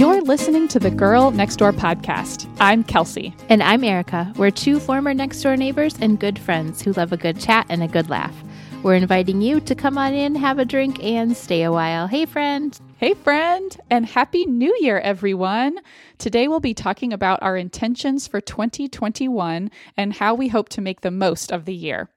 You're listening to the Girl Next Door podcast. I'm Kelsey. And I'm Erica. We're two former next door neighbors and good friends who love a good chat and a good laugh. We're inviting you to come on in, have a drink, and stay a while. Hey, friend. Hey, friend, and Happy New Year, everyone. Today we'll be talking about our intentions for 2021 and how we hope to make the most of the year.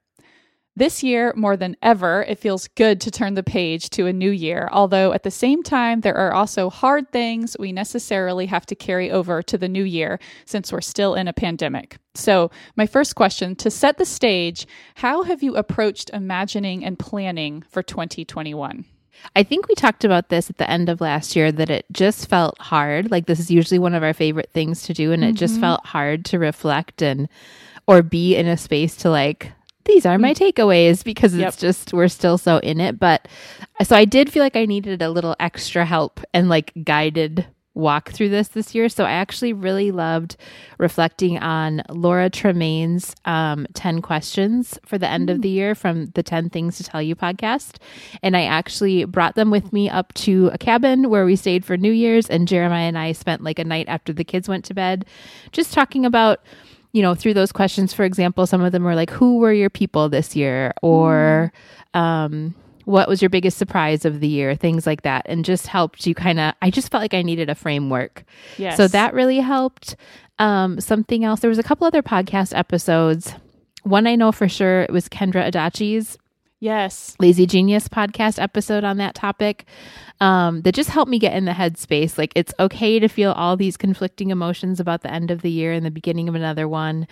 This year, more than ever, it feels good to turn the page to a new year, although at the same time, there are also hard things we necessarily have to carry over to the new year since we're still in a pandemic. So, my first question to set the stage, how have you approached imagining and planning for 2021? I think we talked about this at the end of last year that it just felt hard. Like, this is usually one of our favorite things to do, and mm-hmm. it just mm-hmm. felt hard to reflect and or be in a space to like these are my mm. takeaways because it's yep. just we're still so in it but so i did feel like i needed a little extra help and like guided walk through this this year so i actually really loved reflecting on laura tremaine's um, 10 questions for the end mm. of the year from the 10 things to tell you podcast and i actually brought them with me up to a cabin where we stayed for new year's and jeremiah and i spent like a night after the kids went to bed just talking about you know, through those questions, for example, some of them were like, who were your people this year? Or, mm. um, what was your biggest surprise of the year? Things like that. And just helped you kind of, I just felt like I needed a framework. Yes. So that really helped. Um, something else, there was a couple other podcast episodes. One I know for sure it was Kendra Adachi's Yes. Lazy Genius podcast episode on that topic um, that just helped me get in the headspace. Like, it's okay to feel all these conflicting emotions about the end of the year and the beginning of another one.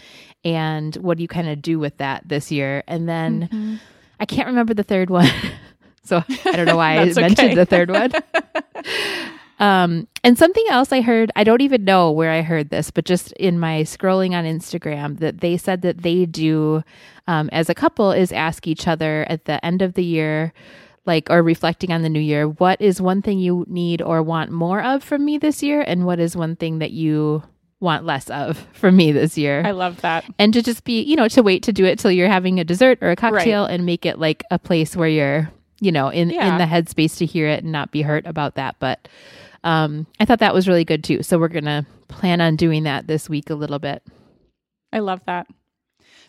And what do you kind of do with that this year? And then mm-hmm. I can't remember the third one. so I don't know why I mentioned okay. the third one. Um, and something else I heard, I don't even know where I heard this, but just in my scrolling on Instagram, that they said that they do um, as a couple is ask each other at the end of the year, like, or reflecting on the new year, what is one thing you need or want more of from me this year? And what is one thing that you want less of from me this year? I love that. And to just be, you know, to wait to do it till you're having a dessert or a cocktail right. and make it like a place where you're, you know, in, yeah. in the headspace to hear it and not be hurt about that. But, um, I thought that was really good too. So we're going to plan on doing that this week a little bit. I love that.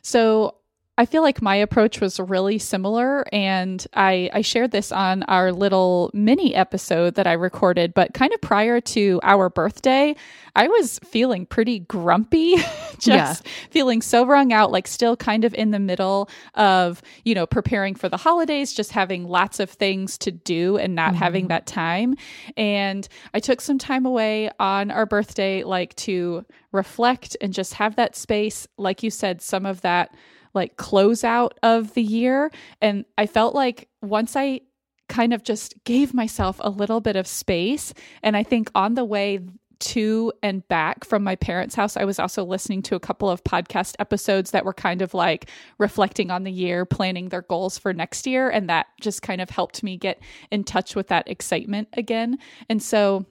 So I feel like my approach was really similar, and I, I shared this on our little mini episode that I recorded. But kind of prior to our birthday, I was feeling pretty grumpy, just yeah. feeling so wrung out, like still kind of in the middle of, you know, preparing for the holidays, just having lots of things to do and not mm-hmm. having that time. And I took some time away on our birthday, like to reflect and just have that space. Like you said, some of that like closeout of the year. And I felt like once I kind of just gave myself a little bit of space, and I think on the way to and back from my parents' house, I was also listening to a couple of podcast episodes that were kind of like reflecting on the year, planning their goals for next year. And that just kind of helped me get in touch with that excitement again. And so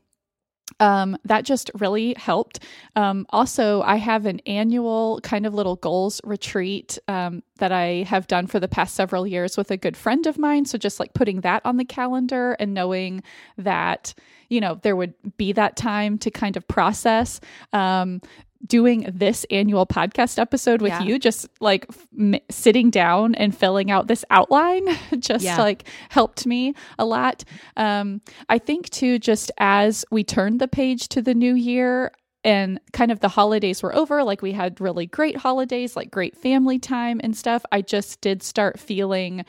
um, that just really helped. Um, also, I have an annual kind of little goals retreat um, that I have done for the past several years with a good friend of mine. So, just like putting that on the calendar and knowing that, you know, there would be that time to kind of process. Doing this annual podcast episode with yeah. you just like m- sitting down and filling out this outline just yeah. like helped me a lot um i think too just as we turned the page to the new year and kind of the holidays were over like we had really great holidays like great family time and stuff i just did start feeling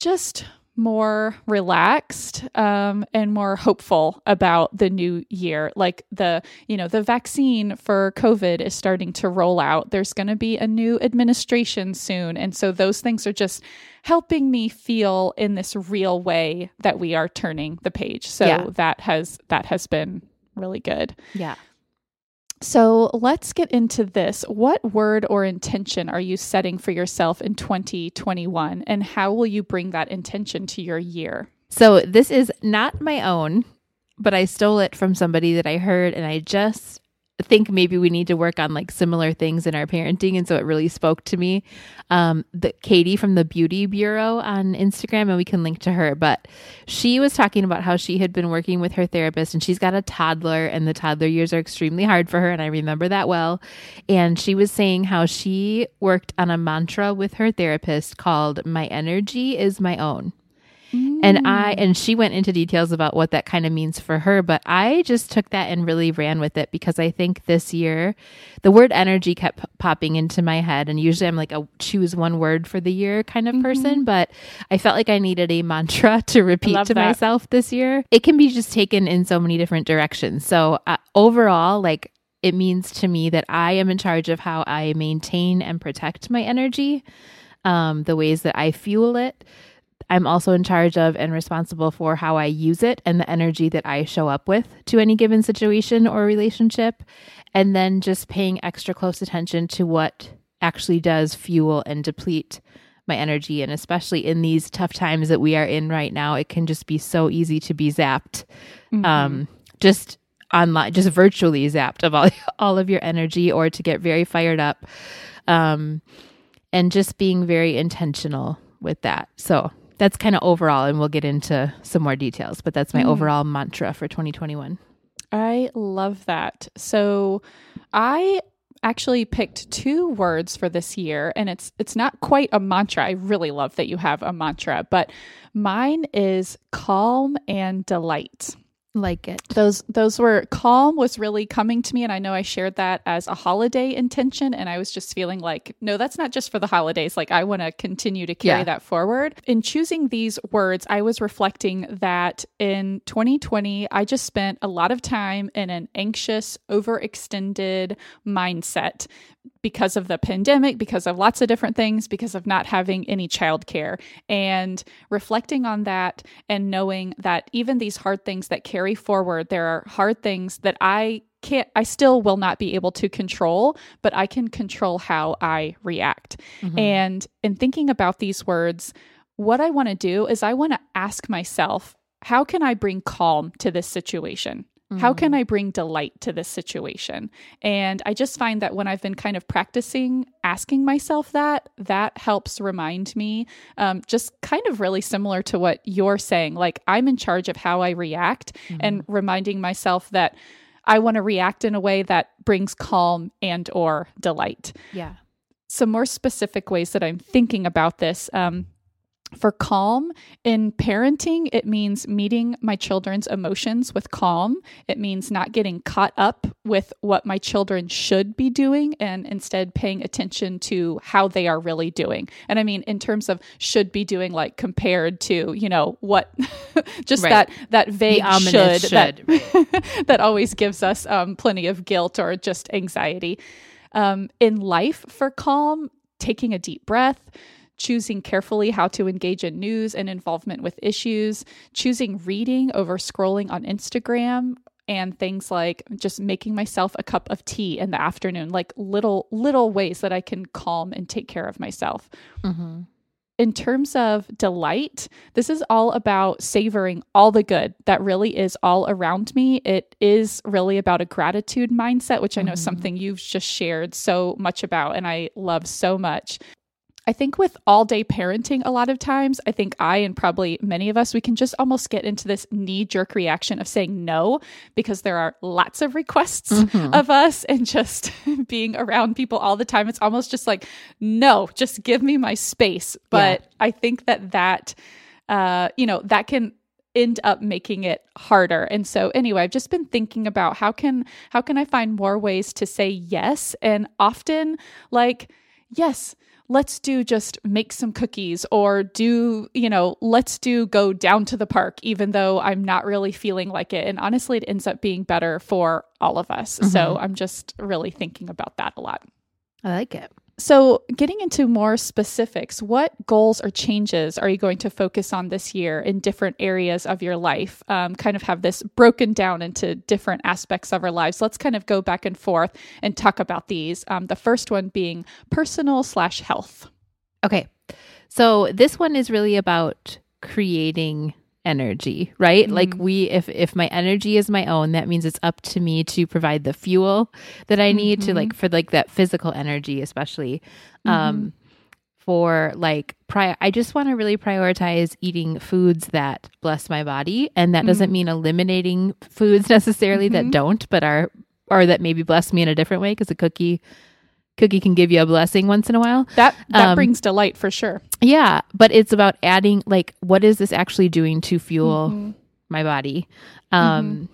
just more relaxed um, and more hopeful about the new year. Like the, you know, the vaccine for COVID is starting to roll out. There's going to be a new administration soon. And so those things are just helping me feel in this real way that we are turning the page. So yeah. that has, that has been really good. Yeah. So let's get into this. What word or intention are you setting for yourself in 2021? And how will you bring that intention to your year? So this is not my own, but I stole it from somebody that I heard and I just think maybe we need to work on like similar things in our parenting. And so it really spoke to me. Um, the Katie from the Beyouty Bureau on Instagram, and we can link to her. But she was talking about how she had been working with her therapist, and she's got a toddler, and the toddler years are extremely hard for her. And I remember that well. And she was saying how she worked on a mantra with her therapist called My Energy is My Own. And I and she went into details about what that kind of means for her, but I just took that and really ran with it because I think this year the word energy kept popping into my head and usually I'm like a choose one word for the year kind of person, mm-hmm. but I felt like I needed a mantra to repeat to that. myself this year. It can be just taken in so many different directions. So uh, overall like it means to me that I am in charge of how I maintain and protect my energy, um, the ways that I fuel it I'm also in charge of and responsible for how I use it and the energy that I show up with to any given situation or relationship. And then just paying extra close attention to what actually does fuel and deplete my energy. And especially in these tough times that we are in right now, it can just be so easy to be zapped. Mm-hmm. Um, just online, just virtually zapped of all, all of your energy or to get very fired up. Um, and just being very intentional with that. So that's kind of overall, and we'll get into some more details, but that's my mm. overall mantra for 2021. I love that. So I actually picked two words for this year and it's it's not quite a mantra. I really love that you have a mantra, but mine is calm and delight like it. Those those were calm was really coming to me and i know i shared that as a holiday intention and i was just feeling like no that's not just for the holidays. Like i want to continue to carry yeah. that forward. In choosing these words i was reflecting that in 2020 i just spent a lot of time in an anxious overextended mindset because of the pandemic, because of lots of different things, because of not having any childcare. And reflecting on that and knowing that even these hard things that carry forward, there are hard things that I can't I still will not be able to control, but I can control how I react. Mm-hmm. And in thinking about these words, what I want to do is I want to ask myself, how can I bring calm to this situation? How can mm. I bring delight to this situation? And I just find that when I've been kind of practicing asking myself that, that helps remind me, um, just kind of really similar to what you're saying. Like I'm in charge of how I react mm-hmm. and reminding myself that I want to react in a way that brings calm and or delight. Yeah. Some more specific ways that I'm thinking about this. Um, for calm in parenting, it means meeting my children's emotions with calm. It means not getting caught up with what my children should be doing and instead paying attention to how they are really doing. And I mean, in terms of should be doing, like compared to, you know, what just right. that, that vague should, should, that, that always gives us um, plenty of guilt or just anxiety. Um, in life, for calm, taking a deep breath choosing carefully how to engage in news and involvement with issues, choosing reading over scrolling on Instagram, and things like just making myself a cup of tea in the afternoon, like little little ways that I can calm and take care of myself. Mm-hmm. In terms of delight, this is all about savoring all the good that really is all around me. It is really about a gratitude mindset, which I know mm-hmm. something you've just shared so much about and I love so much. I think with all day parenting, a lot of times, I think I and probably many of us, we can just almost get into this knee jerk reaction of saying no because there are lots of requests mm-hmm. of us and just being around people all the time. It's almost just like, no, just give me my space. But yeah. I think that that, uh, you know, that can end up making it harder. And so anyway, I've just been thinking about how can how can I find more ways to say yes and often like yes let's do just make some cookies or do, you know, let's do go down to the park, even though I'm not really feeling like it. And honestly, it ends up being better for all of us. Mm-hmm. So I'm just really thinking about that a lot. I like it. So, getting into more specifics, what goals or changes are you going to focus on this year in different areas of your life? Um, kind of have this broken down into different aspects of our lives. Let's kind of go back and forth and talk about these. Um, the first one being personal slash health. Okay. So, this one is really about creating energy, right? Mm-hmm. Like we if if my energy is my own, that means it's up to me to provide the fuel that I need mm-hmm. to like for like that physical energy especially. Mm-hmm. Um for like pri- I just want to really prioritize eating foods that bless my body and that doesn't mm-hmm. mean eliminating foods necessarily that mm-hmm. don't but are or that maybe bless me in a different way because a cookie cookie can give you a blessing once in a while. That that um, brings delight for sure. Yeah, but it's about adding like what is this actually doing to fuel mm-hmm. my body? Um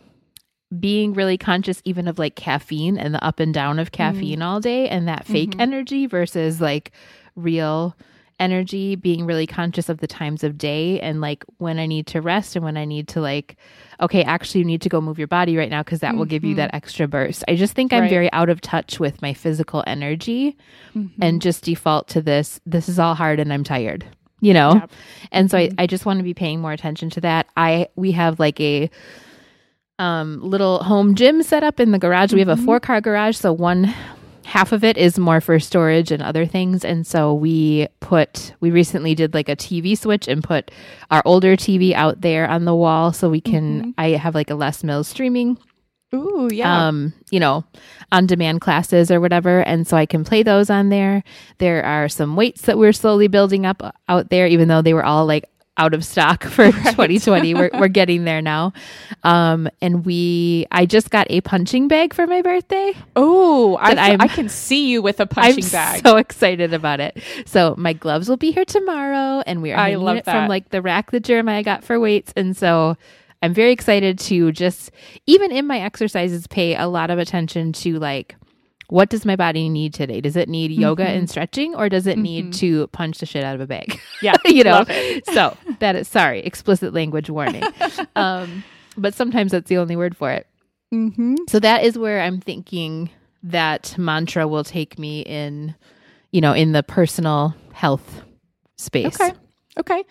mm-hmm. being really conscious even of like caffeine and the up and down of caffeine mm-hmm. all day and that fake mm-hmm. energy versus like real energy, being really conscious of the times of day and like when I need to rest and when I need to like, okay, actually you need to go move your body right now because that mm-hmm. will give you that mm-hmm. extra burst. I just think I'm right. very out of touch with my physical energy mm-hmm. and just default to this. This is all hard and I'm tired, you know? Yep. And so mm-hmm. I, I just want to be paying more attention to that. I, we have like a, um, little home gym set up in the garage. We have a mm-hmm. four car garage. So one half of it is more for storage and other things and so we put we recently did like a tv switch and put our older tv out there on the wall so we can mm-hmm. i have like a les mills streaming Ooh, yeah. Um, you know, on demand classes or whatever. And so I can play those on there. There are some weights that we're slowly building up out there, even though they were all like out of stock for right. 2020. we're, we're getting there now. Um, and we, I just got a punching bag for my birthday. Oh, I, I can see you with a punching I'm bag. So excited about it. So my gloves will be here tomorrow, and we are I love it that. from like the rack that Jeremiah got for weights, and so. I'm very excited to just, even in my exercises, pay a lot of attention to like what does my body need today? Does it need yoga mm-hmm. and stretching or does it mm-hmm. need to punch the shit out of a bag? Yeah. you know? so that is, sorry, explicit language warning. um, but sometimes that's the only word for it. Mm-hmm. So that is where I'm thinking that mantra will take me in, you know, in the personal health space. Okay. Okay.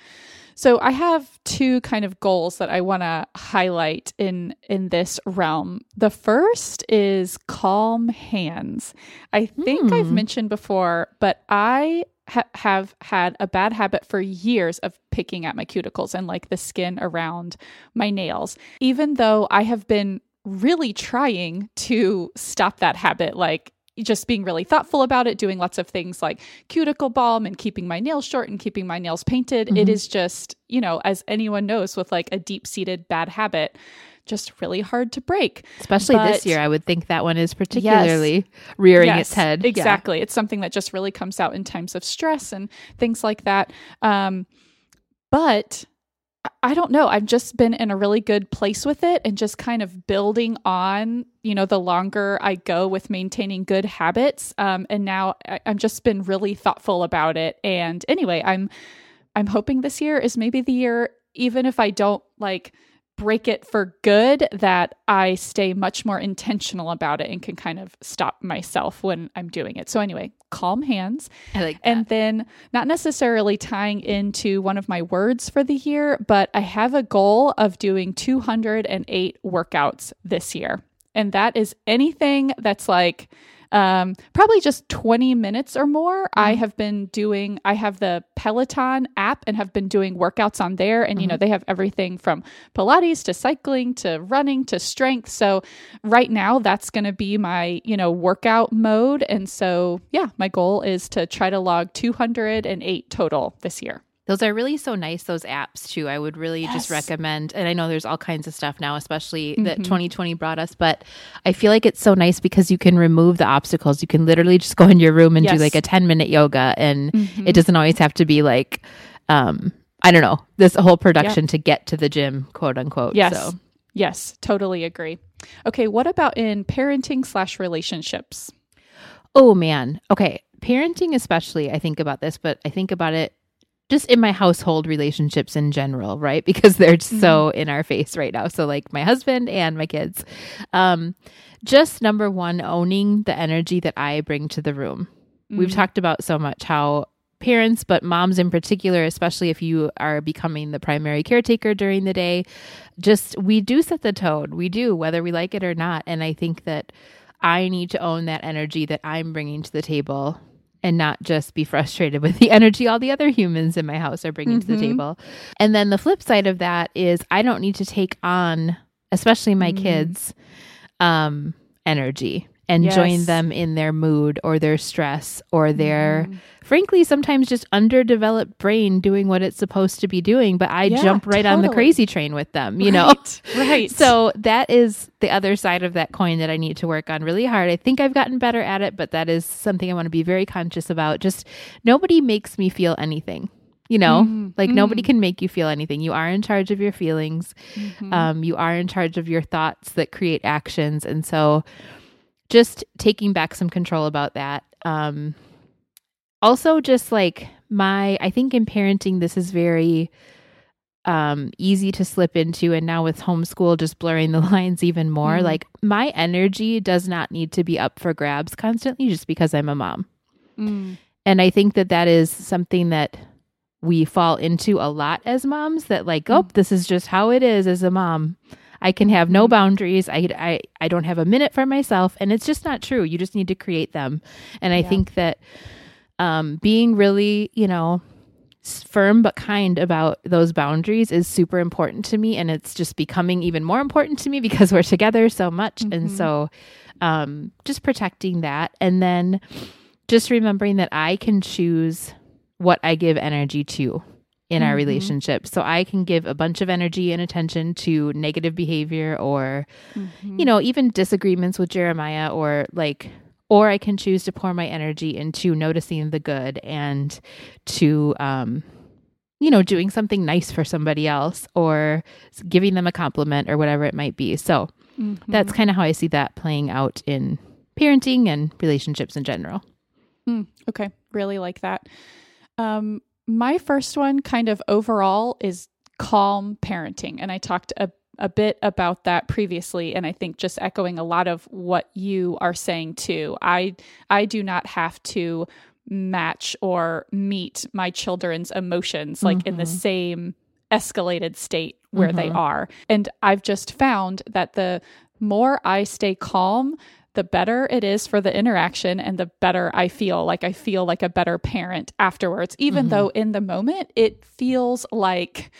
So I have two kind of goals that I want to highlight in in this realm. The first is calm hands. I think I've hmm. mentioned before, but I ha- have had a bad habit for years of picking at my cuticles and like the skin around my nails. Even though I have been really trying to stop that habit like just being really thoughtful about it, doing lots of things like cuticle balm and keeping my nails short and keeping my nails painted. Mm-hmm. It is just, you know, as anyone knows with like a deep seated bad habit, just really hard to break. Especially but, this year, I would think that one is particularly yes, rearing yes, its head. Exactly. Yeah. It's something that just really comes out in times of stress and things like that. Um, but I don't know. I've just been in a really good place with it and just kind of building on, you know, the longer I go with maintaining good habits. Um, and now I, I've just been really thoughtful about it. And anyway, I'm I'm hoping this year is maybe the year, even if I don't like break it for good that I stay much more intentional about it and can kind of stop myself when I'm doing it. So anyway, calm hands. I like that. And then not necessarily tying into one of my words for the year, but I have a goal of doing 208 workouts this year. And that is anything that's like um, probably just 20 minutes or more. Mm-hmm. I have been doing, I have the Peloton app and have been doing workouts on there. And, mm-hmm. you know, mm-hmm. they have everything from Pilates to cycling to running to strength. So right now, that's going to be my, you know, workout mode. And so, yeah, my goal is to try to log 208 total this year. Those are really so nice, those apps too. I would really yes. just recommend. And I know there's all kinds of stuff now, especially mm-hmm. that 2020 brought us, but I feel like it's so nice because you can remove the obstacles. You can literally just go in your room and yes. do like a 10 minute yoga, and mm-hmm. it doesn't always have to be like, um, I don't know, this whole production yep. to get to the gym, quote unquote. Yes. So. Yes, totally agree. Okay, what about in parenting slash relationships? Oh man. Okay. Parenting, especially, I think about this, but I think about it just in my household relationships in general, right? Because they're mm-hmm. so in our face right now. So like my husband and my kids. Um just number 1 owning the energy that I bring to the room. Mm-hmm. We've talked about so much how parents, but moms in particular, especially if you are becoming the primary caretaker during the day, just we do set the tone. We do, whether we like it or not. And I think that I need to own that energy that I'm bringing to the table and not just be frustrated with the energy all the other humans in my house are bringing mm-hmm. to the mm-hmm. table. And then the flip side of that is I don't need to take on, especially my mm-hmm. kids, um, energy and yes. join them in their mood or their stress or their mm. frankly sometimes just underdeveloped brain doing what it's supposed to be doing but i yeah, jump right totally. on the crazy train with them you right, know right so that is the other side of that coin that i need to work on really hard i think i've gotten better at it but that is something i want to be very conscious about just nobody makes me feel anything you know mm-hmm. like mm-hmm. nobody can make you feel anything you are in charge of your feelings mm-hmm. um, you are in charge of your thoughts that create actions and so just taking back some control about that. Um, also, just like my, I think in parenting, this is very um, easy to slip into. And now with homeschool, just blurring the lines even more. Mm. Like my energy does not need to be up for grabs constantly just because I'm a mom. Mm. And I think that that is something that we fall into a lot as moms that like, mm. oh, this is just how it is as a mom. I can have no mm-hmm. boundaries. I, I, I don't have a minute for myself. And it's just not true. You just need to create them. And I yeah. think that um, being really, you know, firm but kind about those boundaries is super important to me. And it's just becoming even more important to me because we're together so much. Mm-hmm. And so um, just protecting that. And then just remembering that I can choose what I give energy to in mm-hmm. our relationship. So I can give a bunch of energy and attention to negative behavior or, mm-hmm. you know, even disagreements with Jeremiah or like, or I can choose to pour my energy into noticing the good and to, um, you know, doing something nice for somebody else or giving them a compliment or whatever it might be. So mm-hmm. that's kind of how I see that playing out in parenting and relationships in general. Mm, okay. Really like that. Um, my first one, kind of overall, is calm parenting. And I talked a, a bit about that previously. And I think just echoing a lot of what you are saying too. I I do not have to match or meet my children's emotions like mm-hmm. in the mm-hmm. same escalated state where mm-hmm. they are. And I've just found that the more I stay calm, the better it is for the interaction and the better I feel. Like I feel like a better parent afterwards, even mm-hmm. though in the moment it feels like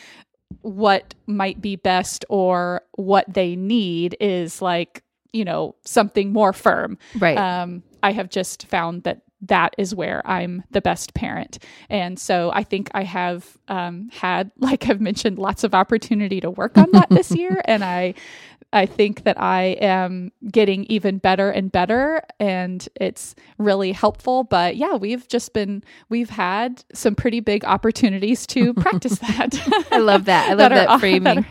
what might be best or what they need is like, you know, something more firm. Right. Um, I have just found that that is where I'm the best parent. And so I think I have um, had, like I've mentioned, lots of opportunity to work on that this year. And I I think that I am getting even better and better, and it's really helpful. But yeah, we've just been, we've had some pretty big opportunities to practice that. I love that. I love that, that framing. That are,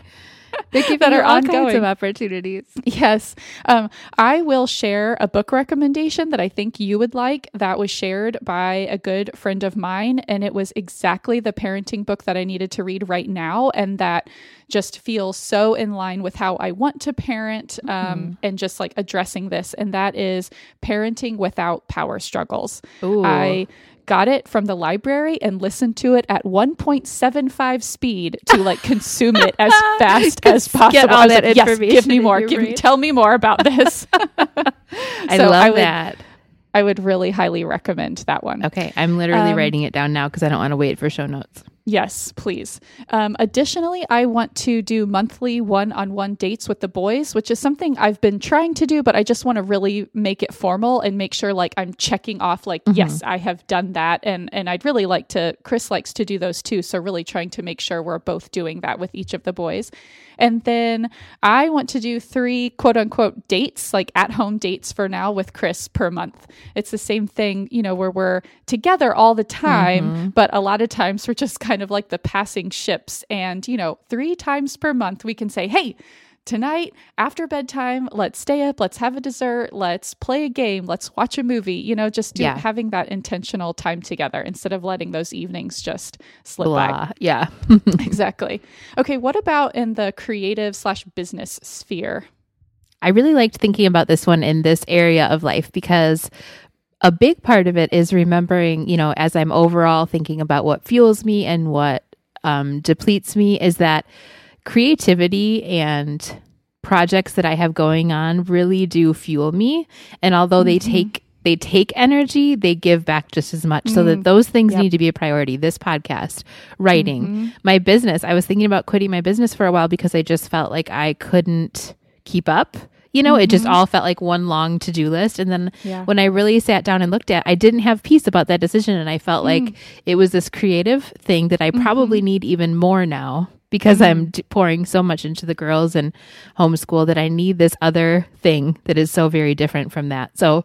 they give that are all ongoing. kinds of opportunities. Yes. Um, I will share a book recommendation that I think you would like that was shared by a good friend of mine. And it was exactly the parenting book that I needed to read right now. And that just feels so in line with how I want to parent um, mm-hmm. and just like addressing this. And that is Parenting Without Power Struggles. Ooh. I got it from the library and listened to it at 1.75 speed to like consume it as fast as possible. Get all that like, information yes, give me more. Give me, tell me more about this. I so love I would, that. I would really highly recommend that one. Okay, I'm literally um, writing it down now because I don't want to wait for show notes. Yes, please. Um, additionally, I want to do monthly one on one dates with the boys, which is something I've been trying to do, but I just want to really make it formal and make sure like I'm checking off like, mm-hmm. yes, I have done that. And, and I'd really like to, Chris likes to do those too. So really trying to make sure we're both doing that with each of the boys. And then I want to do three quote unquote dates, like at home dates for now with Chris per month. It's the same thing, you know, where we're together all the time, mm-hmm. but a lot of times we're just kind of like the passing ships. And, you know, three times per month we can say, hey, tonight after bedtime let's stay up let's have a dessert let's play a game let's watch a movie you know just do, yeah. having that intentional time together instead of letting those evenings just slip Blah. by yeah exactly okay what about in the creative slash business sphere i really liked thinking about this one in this area of life because a big part of it is remembering you know as i'm overall thinking about what fuels me and what um, depletes me is that creativity and projects that I have going on really do fuel me. And although mm-hmm. they take they take energy, they give back just as much. So that those things Yep. need to be a priority. This podcast, writing, Mm-hmm. my business. I was thinking about quitting my business for a while because I just felt like I couldn't keep up. You know, it just all felt like one long to do list. And then Mm-hmm. Yeah. when I really sat down and looked at, I didn't have peace about that decision. And I felt Mm. like it was this creative thing that I Mm-hmm. probably need even more now because I'm d- pouring so much into the girls and homeschool that I need this other thing that is so very different from that. So,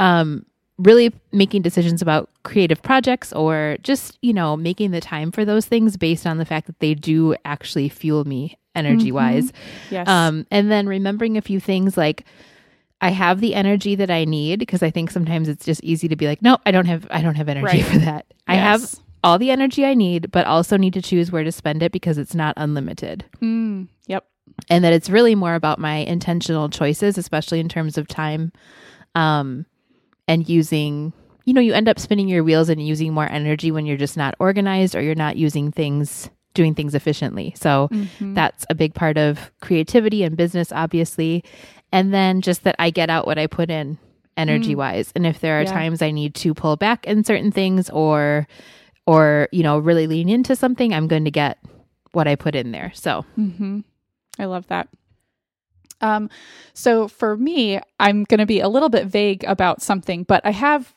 um, really making decisions about creative projects or just, you know, making the time for those things based on the fact that they do actually fuel me energy wise. Yes. Um, and then remembering a few things like I have the energy that I need because I think sometimes it's just easy to be like, no, I don't have, I don't have energy Right. for that. I have all the energy I need, but also need to choose where to spend it because it's not unlimited. Mm, yep. And that it's really more about my intentional choices, especially in terms of time, um, and using. You know, you end up spinning your wheels and using more energy when you're just not organized or you're not using things, doing things efficiently. So Mm-hmm. that's a big part of creativity and business, obviously. And then just that I get out what I put in energy wise. And if there are Mm. Yeah. times I need to pull back in certain things or, or, you know, really lean into something, I'm going to get what I put in there. So, Mm-hmm. I love that. Um, so for me, I'm going to be a little bit vague about something, but I have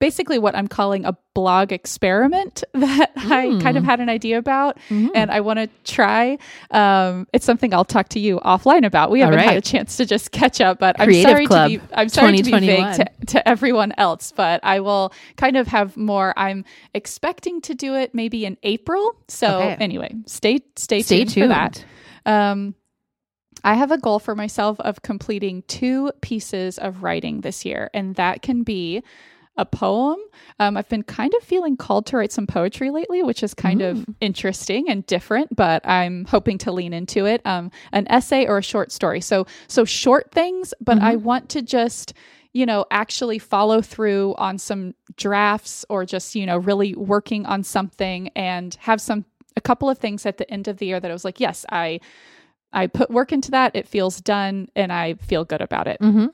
basically what I'm calling a blog experiment that I kind of had an idea about and I want to try. Um, it's something I'll talk to you offline about. We All haven't had a chance to just catch up, but I'm sorry Club to be I'm sorry to be vague to, to everyone else, but I will kind of have more. I'm expecting to do it maybe in April. So Okay. anyway, stay stay, Stay tuned, for that. Um, I have a goal for myself of completing two pieces of writing this year, and that can be a poem. Um, I've been kind of feeling called to write some poetry lately, which is kind of interesting and different, but I'm hoping to lean into it. Um, an essay or a short story. So, so short things, but I want to just you know, actually follow through on some drafts or just, you know, really working on something and have some a couple of things at the end of the year that I was like, yes, I I put work into that. It feels done and I feel good about it. Mhm.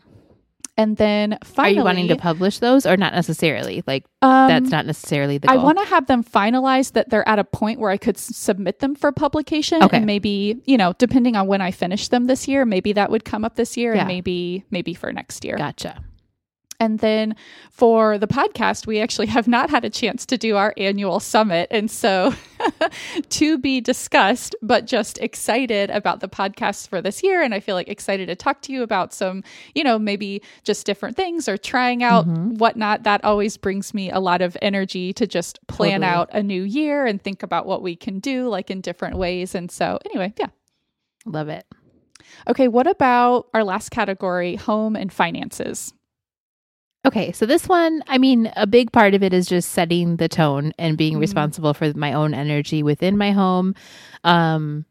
And then finally, are you wanting to publish those or not necessarily? Like, um, that's not necessarily the I want to have them finalized that they're at a point where I could s- submit them for publication. Okay. And maybe, you know, depending on when I finish them this year, maybe that would come up this year Yeah. and maybe, maybe for next year. Gotcha. And then for the podcast, we actually have not had a chance to do our annual summit. And so to be discussed, but just excited about the podcast for this year. And I feel like excited to talk to you about some, you know, maybe just different things or trying out mm-hmm. whatnot. That always brings me a lot of energy to just plan Totally. out a new year and think about what we can do like in different ways. And so, anyway, yeah. Love it. Okay. What about our last category, home and finances? Okay, so this one, I mean, a big part of it is just setting the tone and being Mhm. responsible for my own energy within my home. Um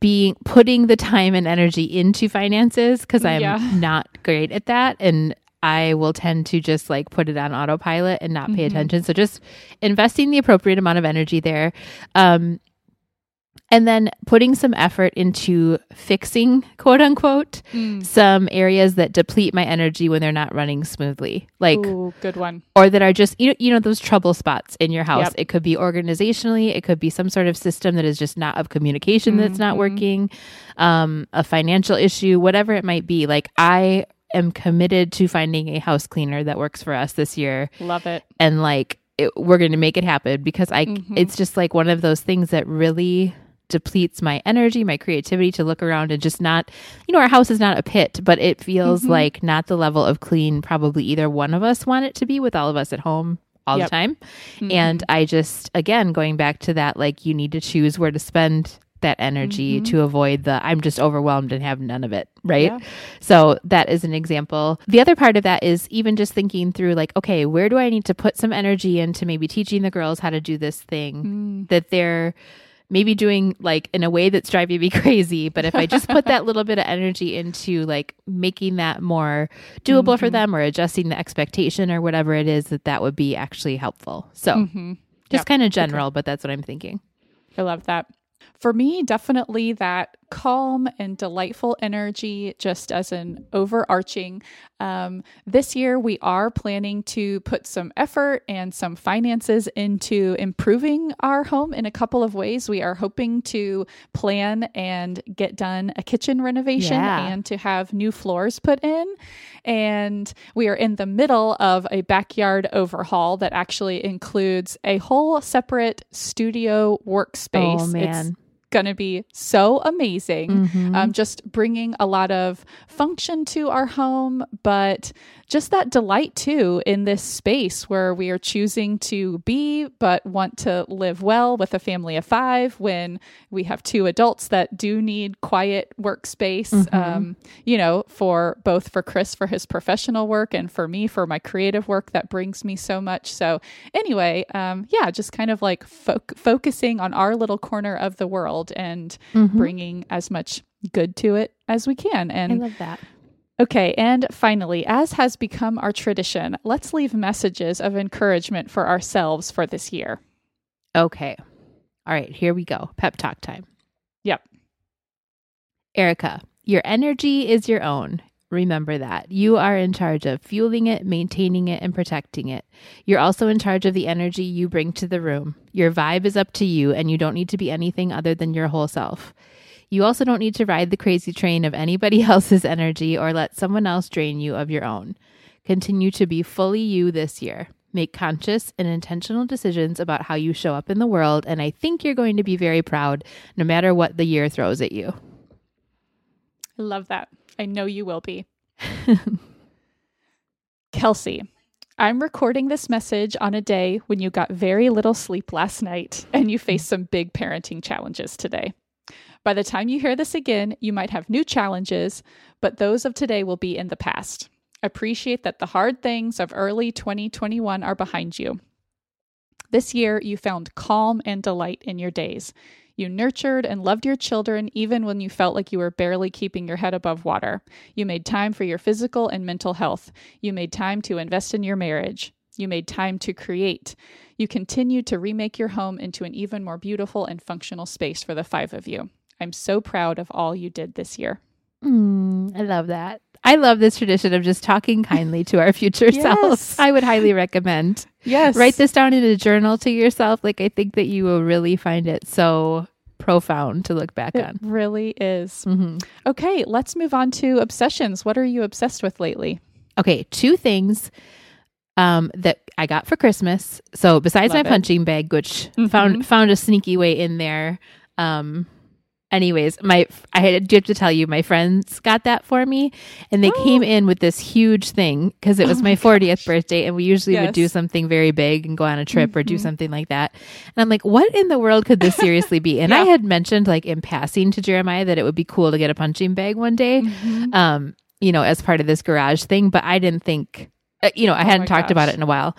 being putting the time and energy into finances because I'm Yeah. not great at that and I will tend to just like put it on autopilot and not pay Mhm. attention. So just investing the appropriate amount of energy there. Um and then putting some effort into fixing quote unquote some areas that deplete my energy when they're not running smoothly. Like Ooh, good one. or that are just you know, you know those trouble spots in your house. Yep. It could be organizationally, it could be some sort of system that is just not of communication that's not Mhm. working, um, a financial issue, whatever it might be. Like I am committed to finding a house cleaner that works for us this year, Love it. and like it, we're going to make it happen because I Mhm. it's just like one of those things that really depletes my energy, my creativity to look around and just not, you know, our house is not a pit, but it feels Mhm. like not the level of clean probably either one of us want it to be with all of us at home all Yep. the time. And I just, again, going back to that, like you need to choose where to spend that energy Mhm. to avoid the I'm just overwhelmed and have none of it, right? Yeah. So that is an example. The other part of that is even just thinking through like, okay, where do I need to put some energy into maybe teaching the girls how to do this thing Mm. that they're maybe doing like in a way that's driving me crazy. But if I just put that little bit of energy into like making that more doable for Mhm. them or adjusting the expectation or whatever it is, that that would be actually helpful. So Mhm. just Yep. kind of general, but that's what I'm thinking. I love that. For me, definitely that calm and delightful energy, just as an overarching. Um, this year, we are planning to put some effort and some finances into improving our home in a couple of ways. We are hoping to plan and get done a kitchen renovation Yeah. and to have new floors put in. And we are in the middle of a backyard overhaul that actually includes a whole separate studio workspace. Oh, It's man. Going to be so amazing. Mhm. Um, just bringing a lot of function to our home, but just that delight too in this space where we are choosing to be, but want to live well with a family of five when we have two adults that do need quiet workspace, um, you know, for both for Chris for his professional work and for me for my creative work that brings me so much. So, anyway, um, yeah, just kind of like fo- focusing on our little corner of the world and bringing as much good to it as we can. And I love that. Okay, and finally, as has become our tradition, let's leave messages of encouragement for ourselves for this year. Okay. All right, here we go. Pep talk time. Yep. Erica, your energy is your own. Remember that. You are in charge of fueling it, maintaining it, and protecting it. You're also in charge of the energy you bring to the room. Your vibe is up to you, and you don't need to be anything other than your whole self. You also don't need to ride the crazy train of anybody else's energy or let someone else drain you of your own. Continue to be fully you this year. Make conscious and intentional decisions about how you show up in the world, and I think you're going to be very proud no matter what the year throws at you. I love that. I know you will be. Kelsey, I'm recording this message on a day when you got very little sleep last night and you faced some big parenting challenges today. By the time you hear this again, you might have new challenges, but those of today will be in the past. Appreciate that the hard things of early 2021 are behind you. This year, you found calm and delight in your days. You nurtured and loved your children even when you felt like you were barely keeping your head above water. You made time for your physical and mental health. You made time to invest in your marriage. You made time to create. You continued to remake your home into an even more beautiful and functional space for the five of you. I'm so proud of all you did this year. Mm, I love that. I love this tradition of just talking kindly to our future Yes. selves. I would highly recommend. Yes. Write this down in a journal to yourself. Like, I think that you will really find it so profound to look back It on. really is. hmm Okay, let's move on to obsessions. What are you obsessed with lately? Okay, two things um, that I got for Christmas. So besides Love my it. punching bag, which Mhm. found found a sneaky way in there. Um, anyways, my I had do have to tell you, my friends got that for me, and they came Oh. in with this huge thing because it was Oh my fortieth birthday, and we usually would do something very big and go on a trip or do Mhm. something like that. And I'm like, what in the world could this seriously be? And I had mentioned like in passing to Jeremiah that it would be cool to get a punching bag one day Mhm. um, you know, as part of this garage thing, but I didn't think, you know, I Oh hadn't talked about it in a while.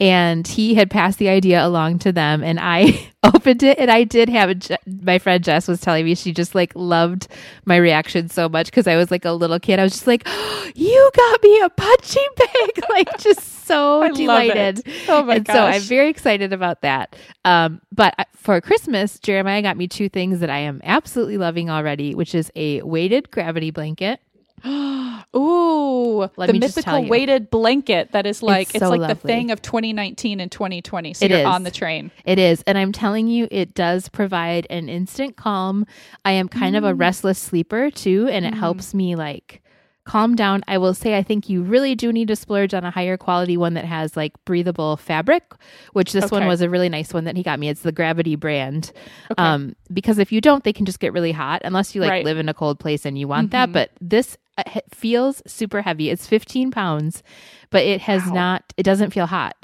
And he had passed the idea along to them, and I opened it, and I did have a, my friend Jess was telling me she just like loved my reaction so much because I was like a little kid. I was just like, "You got me a punching bag!" like just so delighted. Oh my and gosh. so I'm very excited about that. Um, but uh, for Christmas, Jeremiah got me two things that I am absolutely loving already, which is a weighted gravity blanket. Ooh, Let the me just tell mythical weighted blanket that is like it's, so like the thing of 2019 and 2020. So It you're is. on the train. It is, and I'm telling you, it does provide an instant calm. I am kind of a Mm. restless sleeper too, and it helps me like calm down. I will say, I think you really do need to splurge on a higher quality one that has like breathable fabric, which this one was a really nice one that he got me. It's the Gravity brand. Okay. Um, because if you don't, they can just get really hot unless you like Right. live in a cold place and you want that. Mhm. But this he- feels super heavy. It's 15 pounds, but it has Wow. not. It doesn't feel hot.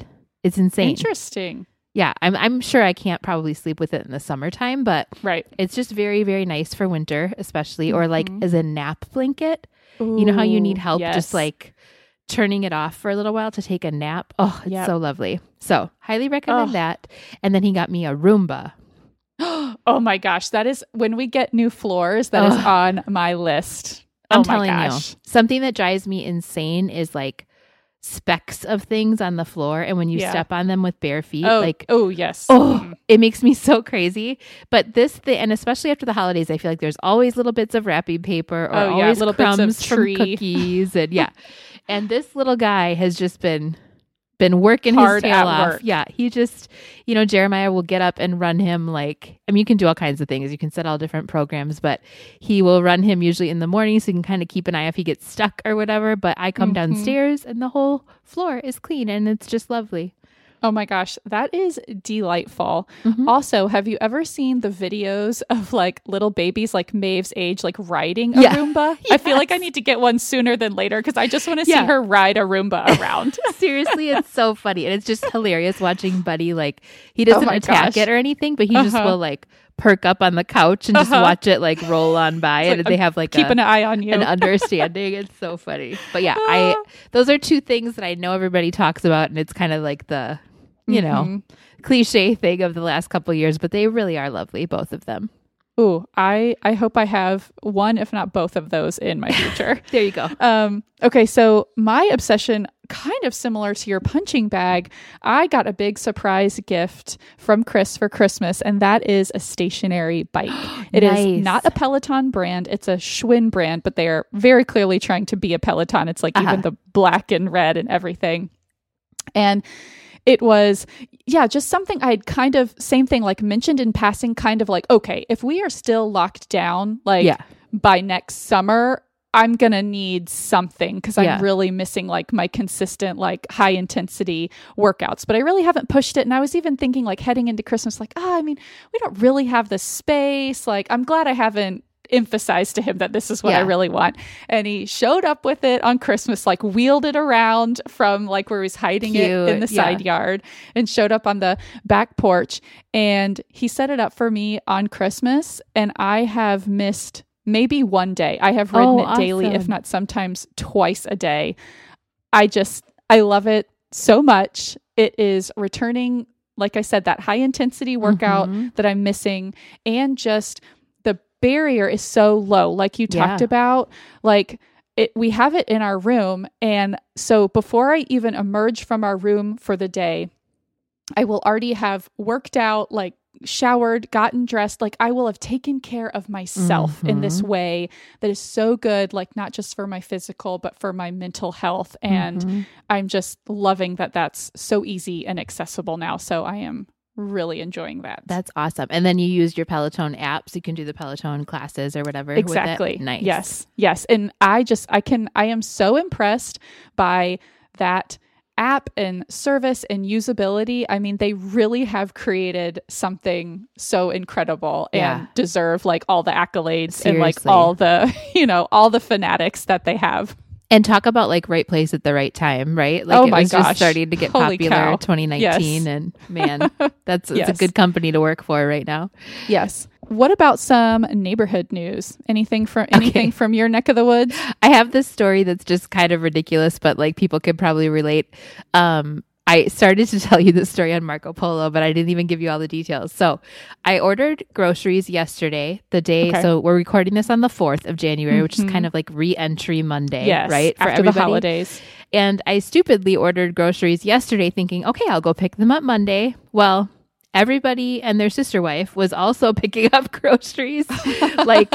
It's insane. Interesting. Yeah, I'm I'm sure I can't probably sleep with it in the summertime, but Right. it's just very very nice for winter, especially or like Mhm. as a nap blanket. you know how you need help yes. just like turning it off for a little while to take a nap. Oh, it's Yep. so lovely. So, highly recommend Oh. that. And then he got me a Roomba. oh my gosh, that is when we get new floors. That is Ugh. on my list. I'm oh telling my you. Something that drives me insane is like specks of things on the floor and when you Yeah. step on them with bare feet Oh, like oh yes. oh Mhm. it makes me so crazy but this thing and especially after the holidays i feel like there's always little bits of wrapping paper or Oh, yeah, always little bits of crumbs from cookies and yeah and this little guy has just been been working Hard his tail off work. yeah he just you know jeremiah will get up and run him like i mean you can do all kinds of things you can set all different programs but he will run him usually in the morning so you can kind of keep an eye if he gets stuck or whatever but i come Mhm. downstairs and the whole floor is clean and it's just lovely Oh my gosh, that is delightful. Mhm. Also, have you ever seen the videos of like little babies like Maeve's age, like riding a Yeah. Roomba? I feel like I need to get one sooner than later because I just want to Yeah. see her ride a Roomba around. Seriously, it's so funny. And it's just hilarious watching Buddy like he doesn't Oh attack gosh. it or anything, but he just Uh-huh. will like perk up on the couch and just Uh-huh. watch it like roll on by It's and like, they have like Keep a, an eye on you. an understanding. It's so funny. But yeah, I those are two things that I know everybody talks about and it's kind of like the you know Mhm. cliche thing of the last couple years, but they really are lovely, both of them. Ooh, I I hope I have one, if not both of those in my future. There you go. Um, okay, so my obsession, kind of similar to your punching bag, I got a big surprise gift from Chris for Christmas, and that is a stationary bike. It is Nice. not a Peloton brand, it's a Schwinn brand, but they are very clearly trying to be a Peloton. It's like Uh-huh. even the black and red and everything. And it was yeah just something i'd kind of same thing like mentioned in passing kind of like okay if we are still locked down like Yeah. by next summer i'm gonna need something because i'm really missing like my consistent like high intensity workouts but i really haven't pushed it and i was even thinking like heading into christmas like oh i mean we don't really have the space like i'm glad i haven't emphasized to him that this is what I really want. And he showed up with it on Christmas, like wheeled it around from like where he was hiding it in Cute, the side yard and showed up on the back porch. And he set it up for me on Christmas. And I have missed maybe one day. I have ridden Oh, it daily, if not sometimes twice a day. I just, I love it so much. It is returning, like I said, that high intensity workout Mhm. that I'm missing and just barrier is so low like you talked Yeah. about like it, we have it in our room and so before I even emerge from our room for the day I will already have worked out like showered gotten dressed like I will have taken care of myself in this Mhm. way that is so good like not just for my physical but for my mental health and Mhm. I'm just loving that that's so easy and accessible now so I am really enjoying that That's awesome. And then you use your Peloton app so you can do the Peloton classes or whatever. with it. exactly Nice. yes yes and i just i can i am so impressed by that app and service and usability i mean they really have created something so incredible Yeah. and deserve like all the accolades and like all the you know all the fanatics that they have And talk about like right place at the right time, right? Like Oh it my was just starting to get Holy popular cow. 2019 Yes. and man, that's it's a good company to work for right now. yes what about some neighborhood news anything from anything from your neck of the woods I have this story that's just kind of ridiculous, but like people could probably relate. Um, I started to tell you this story on Marco Polo, but I didn't even give you all the details. So I ordered groceries yesterday, the day. Okay. So we're recording this on the 4th of January, which is Mhm. kind of like re entry Monday, yes right? after the holidays And I stupidly ordered groceries yesterday thinking, okay, I'll go pick them up Monday. Well, everybody and their sister wife was also picking up groceries. like,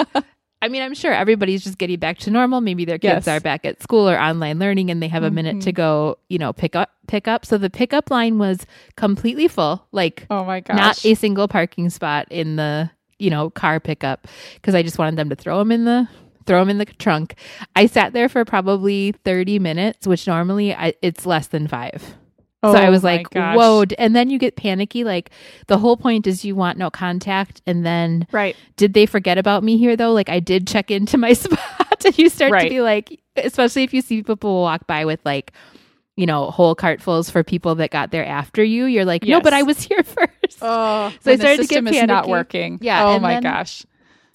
I mean, I'm sure everybody's just getting back to normal. Maybe their kids Yes. are back at school or online learning and they have a minute to mm-hmm. go, you know, pick up pick up. So the pickup line was completely full. Like oh my gosh not a single parking spot in the you know car pickup because i just wanted them to throw them in the throw them in the trunk i sat there for probably 30 minutes which normally I, it's less than five so i Oh was like whoa and then you get panicky like the whole point is you want no contact and then right. did they forget about me here though? Like i did check into my spot and you start to be like especially if you see people walk by with like you know whole cartfuls for people that got there after you you're like no but i was here first. Oh, So I started to get system is not working. Yeah, Oh my then- gosh.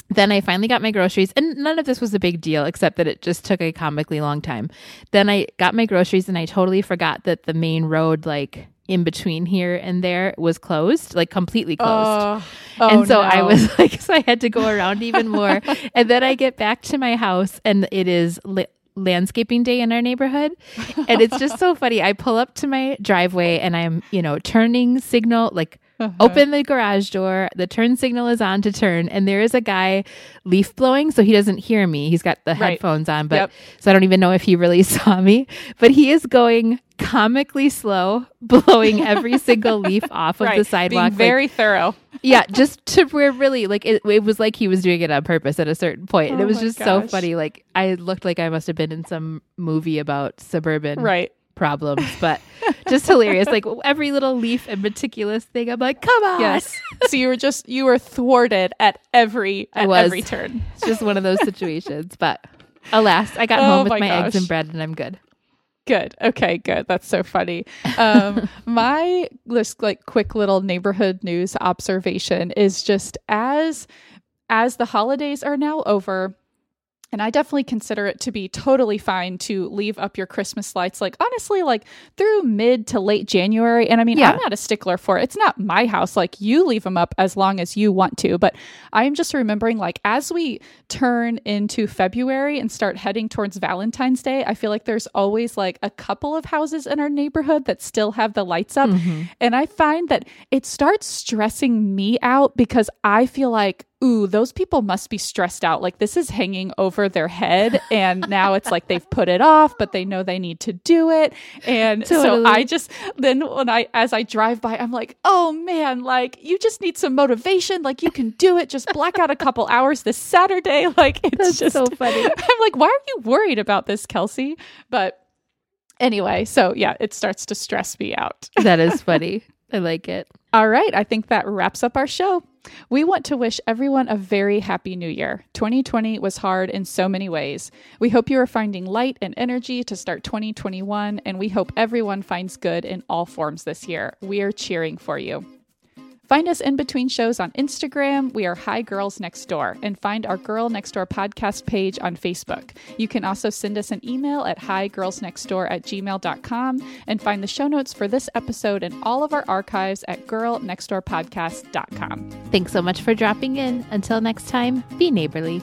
Then I finally got my groceries, and none of this was a big deal except that it just took a comically long time. Then I got my groceries, and I totally forgot that the main road, like in between here and there, was closed, like completely closed. Oh, oh, and so I was like, so I had to go around even more. and then I get back to my house, and it is li- landscaping day in our neighborhood. And it's just so funny. I pull up to my driveway and I'm, you know, turning signal, like uh-huh. open the garage door. The turn signal is on to turn, and there is a guy leaf blowing, so he doesn't hear me. He's got the right. headphones on, but yep. so I don't even know if he really saw me. But he is going comically slow, blowing every single leaf off of right. the sidewalk. Being very like, thorough. yeah, just to where really like it, it was like he was doing it on purpose at a certain point. And oh it was just gosh. so funny. Like I looked like I must have been in some movie about suburban right problems, but just hilarious. Like every little leaf and meticulous thing. I'm like, come on. Yes. So you were just you were thwarted at every at every turn. It's just one of those situations. But alas, I got oh home with my, my eggs and bread, and I'm good. Good. Okay, good. That's so funny. Um, my just like quick little neighborhood news observation is just as as the holidays are now over and I definitely consider it to be totally fine to leave up your Christmas lights, like honestly, like through mid to late January. And I mean, yeah. I'm not a stickler for it. It's not my house. Like you leave them up as long as you want to. But I'm just remembering, like, as we turn into February and start heading towards Valentine's Day, I feel like there's always like a couple of houses in our neighborhood that still have the lights up. Mm-hmm. And I find that it starts stressing me out because I feel like ooh, those people must be stressed out. Like this is hanging over their head. And now it's like they've put it off, but they know they need to do it. And totally. so I just, then when I, as I drive by, I'm like, oh man, like you just need some motivation. Like you can do it. Just black out a couple hours this Saturday. Like it's That's just so funny. I'm like, why are you worried about this, Kelsey? But anyway, so yeah, it starts to stress me out. that is funny. I like it. All right. I think that wraps up our show. We want to wish everyone a very happy new year. 2020 was hard in so many ways. We hope you are finding light and energy to start 2021, and we hope everyone finds good in all forms this year. We are cheering for you. Find us in between shows on Instagram. We are Hi Girls Next Door, and find our Girl Next Door podcast page on Facebook. You can also send us an email at higirlsnextdoor at gmail.com and find the show notes for this episode and all of our archives at girlnextdoorpodcast.com. Thanks so much for dropping in. Until next time, be neighborly.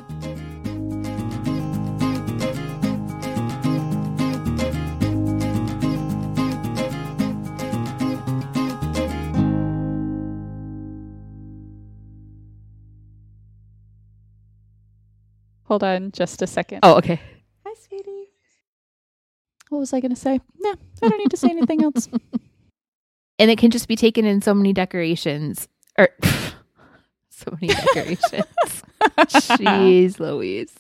Hold on just a second. Oh, okay. Hi, sweetie. What was I going to say? No, I don't need to say anything else. And it can just be taken in so many decorations or so many decorations. Jeez Louise.